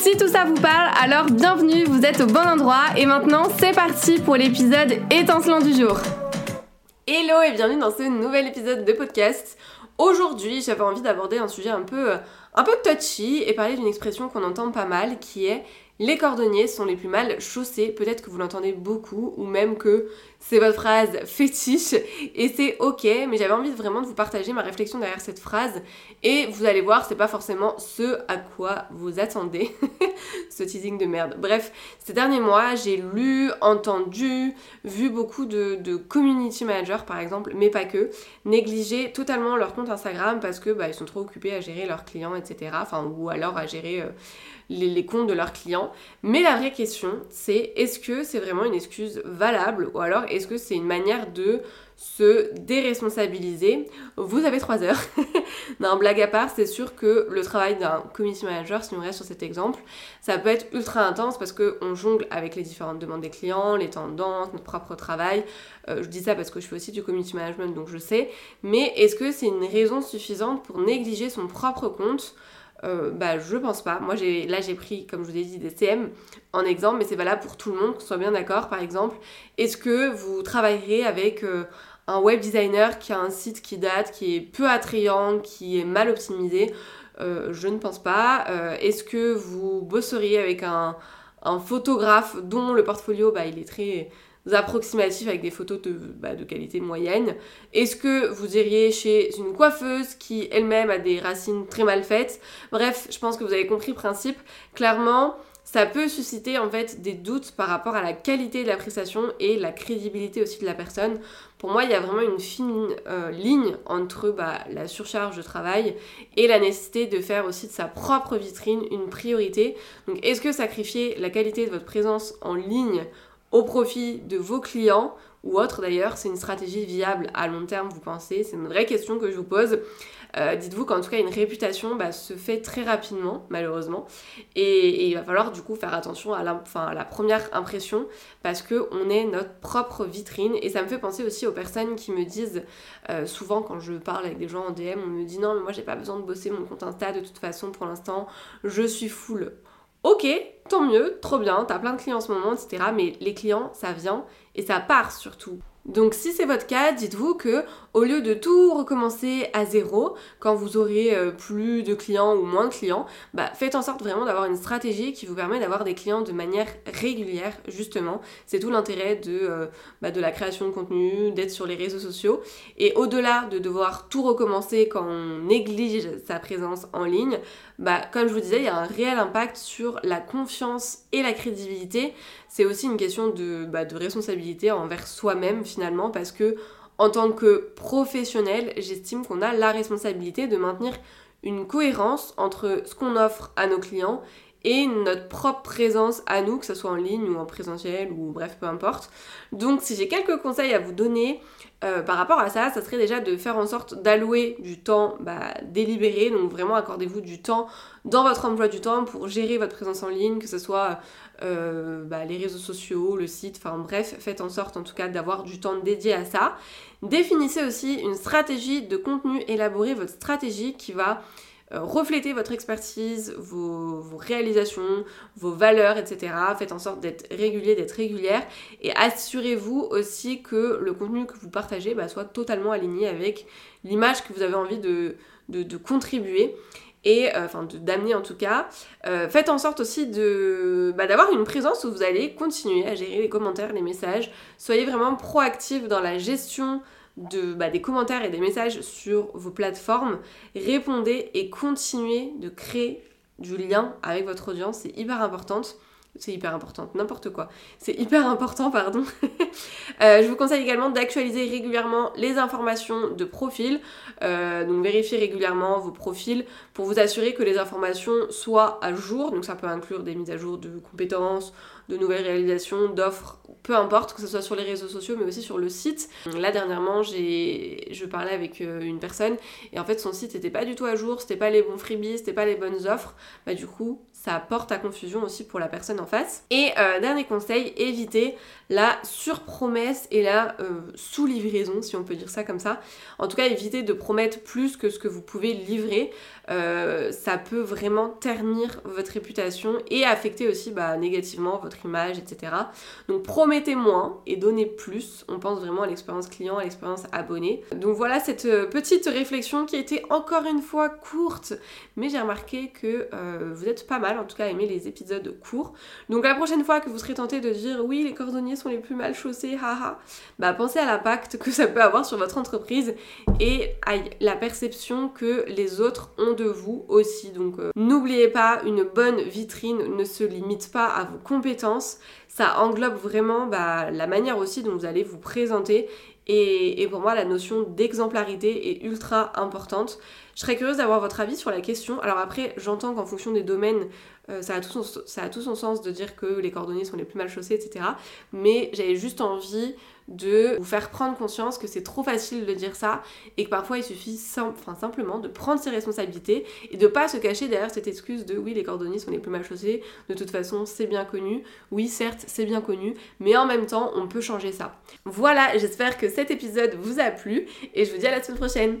Si tout ça vous parle, alors bienvenue, vous êtes au bon endroit et maintenant c'est parti pour l'épisode étincelant du jour. Hello et bienvenue dans ce nouvel épisode de podcast. Aujourd'hui, j'avais envie d'aborder un sujet un peu, un peu touchy et parler d'une expression qu'on entend pas mal qui est les cordonniers sont les plus mal chaussés. Peut-être que vous l'entendez beaucoup ou même que c'est votre phrase fétiche et c'est ok, mais j'avais envie vraiment de vous partager ma réflexion derrière cette phrase et vous allez voir, c'est pas forcément ce à quoi vous attendez. ce teasing de merde. Bref, ces derniers mois, j'ai lu, entendu, vu beaucoup de, community managers par exemple, mais pas que, négliger totalement leur compte Instagram parce que bah, ils sont trop occupés à gérer leurs clients, etc. Enfin, ou alors à gérer. Euh, les, comptes de leurs clients. Mais la vraie question, c'est est-ce que c'est vraiment une excuse valable ou alors est-ce que c'est une manière de se déresponsabiliser? Vous avez trois heures. non, blague à part, c'est sûr que le travail d'un community manager, si on reste sur cet exemple, ça peut être ultra intense parce qu'on jongle avec les différentes demandes des clients, les tendances, notre propre travail. Euh, je dis ça parce que je fais aussi du community management, donc je sais. Mais est-ce que c'est une raison suffisante pour négliger son propre compte? Euh, bah, je pense pas. Moi, j'ai, là, j'ai pris, comme je vous ai dit, des CM en exemple, mais c'est valable pour tout le monde, qu'on soit bien d'accord. Par exemple, est-ce que vous travaillerez avec euh, un web designer qui a un site qui date, qui est peu attrayant, qui est mal optimisé? Euh, Je ne pense pas. est-ce que vous bosseriez avec un, un photographe dont le portfolio, bah, il est très approximatifs avec des photos de, bah, de qualité moyenne Est-ce que vous iriez chez une coiffeuse qui elle-même a des racines très mal faites? Bref, je pense que vous avez compris le principe. Clairement, ça peut susciter en fait des doutes par rapport à la qualité de la prestation et la crédibilité aussi de la personne. Pour moi, il y a vraiment une fine euh, ligne entre bah, la surcharge de travail et la nécessité de faire aussi de sa propre vitrine une priorité. Donc, est-ce que sacrifier la qualité de votre présence en ligne au profit de vos clients ou autres d'ailleurs, c'est une stratégie viable à long terme, vous pensez? C'est une vraie question que je vous pose. Euh, dites-vous qu'en tout cas, une réputation bah, se fait très rapidement, malheureusement. Et, il va falloir du coup faire attention à la, première impression parce qu'on est notre propre vitrine. Et ça me fait penser aussi aux personnes qui me disent, euh, souvent quand je parle avec des gens en DM, on me dit non, mais moi j'ai pas besoin de bosser mon compte Insta de toute façon pour l'instant, je suis full. Ok, tant mieux, trop bien, t'as plein de clients en ce moment, etc. Mais les clients, ça vient et ça part surtout. Donc si c'est votre cas, dites-vous que au lieu de tout recommencer à zéro, quand vous aurez euh, plus de clients ou moins de clients, bah, faites en sorte vraiment d'avoir une stratégie qui vous permet d'avoir des clients de manière régulière, justement. C'est tout l'intérêt de, euh, bah, de la création de contenu, d'être sur les réseaux sociaux. Et au-delà de devoir tout recommencer quand on néglige sa présence en ligne, bah, comme je vous disais, il y a un réel impact sur la confiance et la crédibilité. C'est aussi une question de, bah, de responsabilité envers soi-même finalement, parce que en tant que professionnel, j'estime qu'on a la responsabilité de maintenir une cohérence entre ce qu'on offre à nos clients et notre propre présence à nous, que ce soit en ligne ou en présentiel ou bref, peu importe. Donc si j'ai quelques conseils à vous donner euh, par rapport à ça, ça serait déjà de faire en sorte d'allouer du temps bah, délibéré, donc vraiment accordez-vous du temps dans votre emploi du temps pour gérer votre présence en ligne, que ce soit euh, bah, les réseaux sociaux, le site, enfin bref, faites en sorte en tout cas d'avoir du temps dédié à ça. Définissez aussi une stratégie de contenu, élaborez votre stratégie qui va euh, refléter votre expertise, vos, réalisations, vos valeurs, etc. Faites en sorte d'être régulier, d'être régulière et assurez-vous aussi que le contenu que vous partagez bah, soit totalement aligné avec l'image que vous avez envie de, de, contribuer et euh, enfin d'amener en tout cas. Euh, faites en sorte aussi de bah, d'avoir une présence où vous allez continuer à gérer les commentaires, les messages. Soyez vraiment proactif dans la gestion de, bah, des commentaires et des messages sur vos plateformes, répondez et continuez de créer du lien avec votre audience, c'est hyper important. C'est hyper important, n'importe quoi. C'est hyper important, pardon. Euh, je vous conseille également d'actualiser régulièrement les informations de profil. Euh, donc vérifiez régulièrement vos profils pour vous assurer que les informations soient à jour. Donc ça peut inclure des mises à jour de compétences, de nouvelles réalisations, d'offres, peu importe, que ce soit sur les réseaux sociaux mais aussi sur le site. Là dernièrement, je parlais avec euh, une personne et en fait son site n'était pas du tout à jour, c'était pas les bons freebies, c'était pas les bonnes offres. Bah du coup, ça porte à confusion aussi pour la personne en face. Et euh, dernier conseil, évitez la surpromesse et la euh, sous-livraison, si on peut dire ça comme ça. En tout cas, évitez de promettre plus que ce que vous pouvez livrer. Euh, ça peut vraiment ternir votre réputation et affecter aussi bah, négativement votre image, etc. Donc promettez moins et donnez plus. On pense vraiment à l'expérience client, à l'expérience abonné. Donc voilà cette petite réflexion qui a été encore une fois courte, mais j'ai remarqué que vous êtes pas mal, en tout cas, aimer les épisodes courts. Donc la prochaine fois que vous serez tenté de dire oui, les cordonniers sont les plus mal chaussés, haha, bah pensez à l'impact que ça peut avoir sur votre entreprise et à la perception que les autres ont vous aussi. Donc euh, n'oubliez pas, une bonne vitrine ne se limite pas à vos compétences, ça englobe vraiment bah, la manière aussi dont vous allez vous présenter. Et, pour moi, la notion d'exemplarité est ultra importante. Je serais curieuse d'avoir votre avis sur la question. Alors après, j'entends qu'en fonction des domaines, euh, ça, a tout son, ça a tout son sens de dire que les cordonniers sont les plus mal chaussés, etc. Mais j'avais juste envie de vous faire prendre conscience que c'est trop facile de dire ça et que parfois il suffit simplement de prendre ses responsabilités et de pas se cacher derrière cette excuse de oui les cordonniers sont les plus mal chaussés, de toute façon c'est bien connu, oui certes c'est bien connu, mais en même temps on peut changer ça. Voilà, j'espère que cet épisode vous a plu et je vous dis à la semaine prochaine.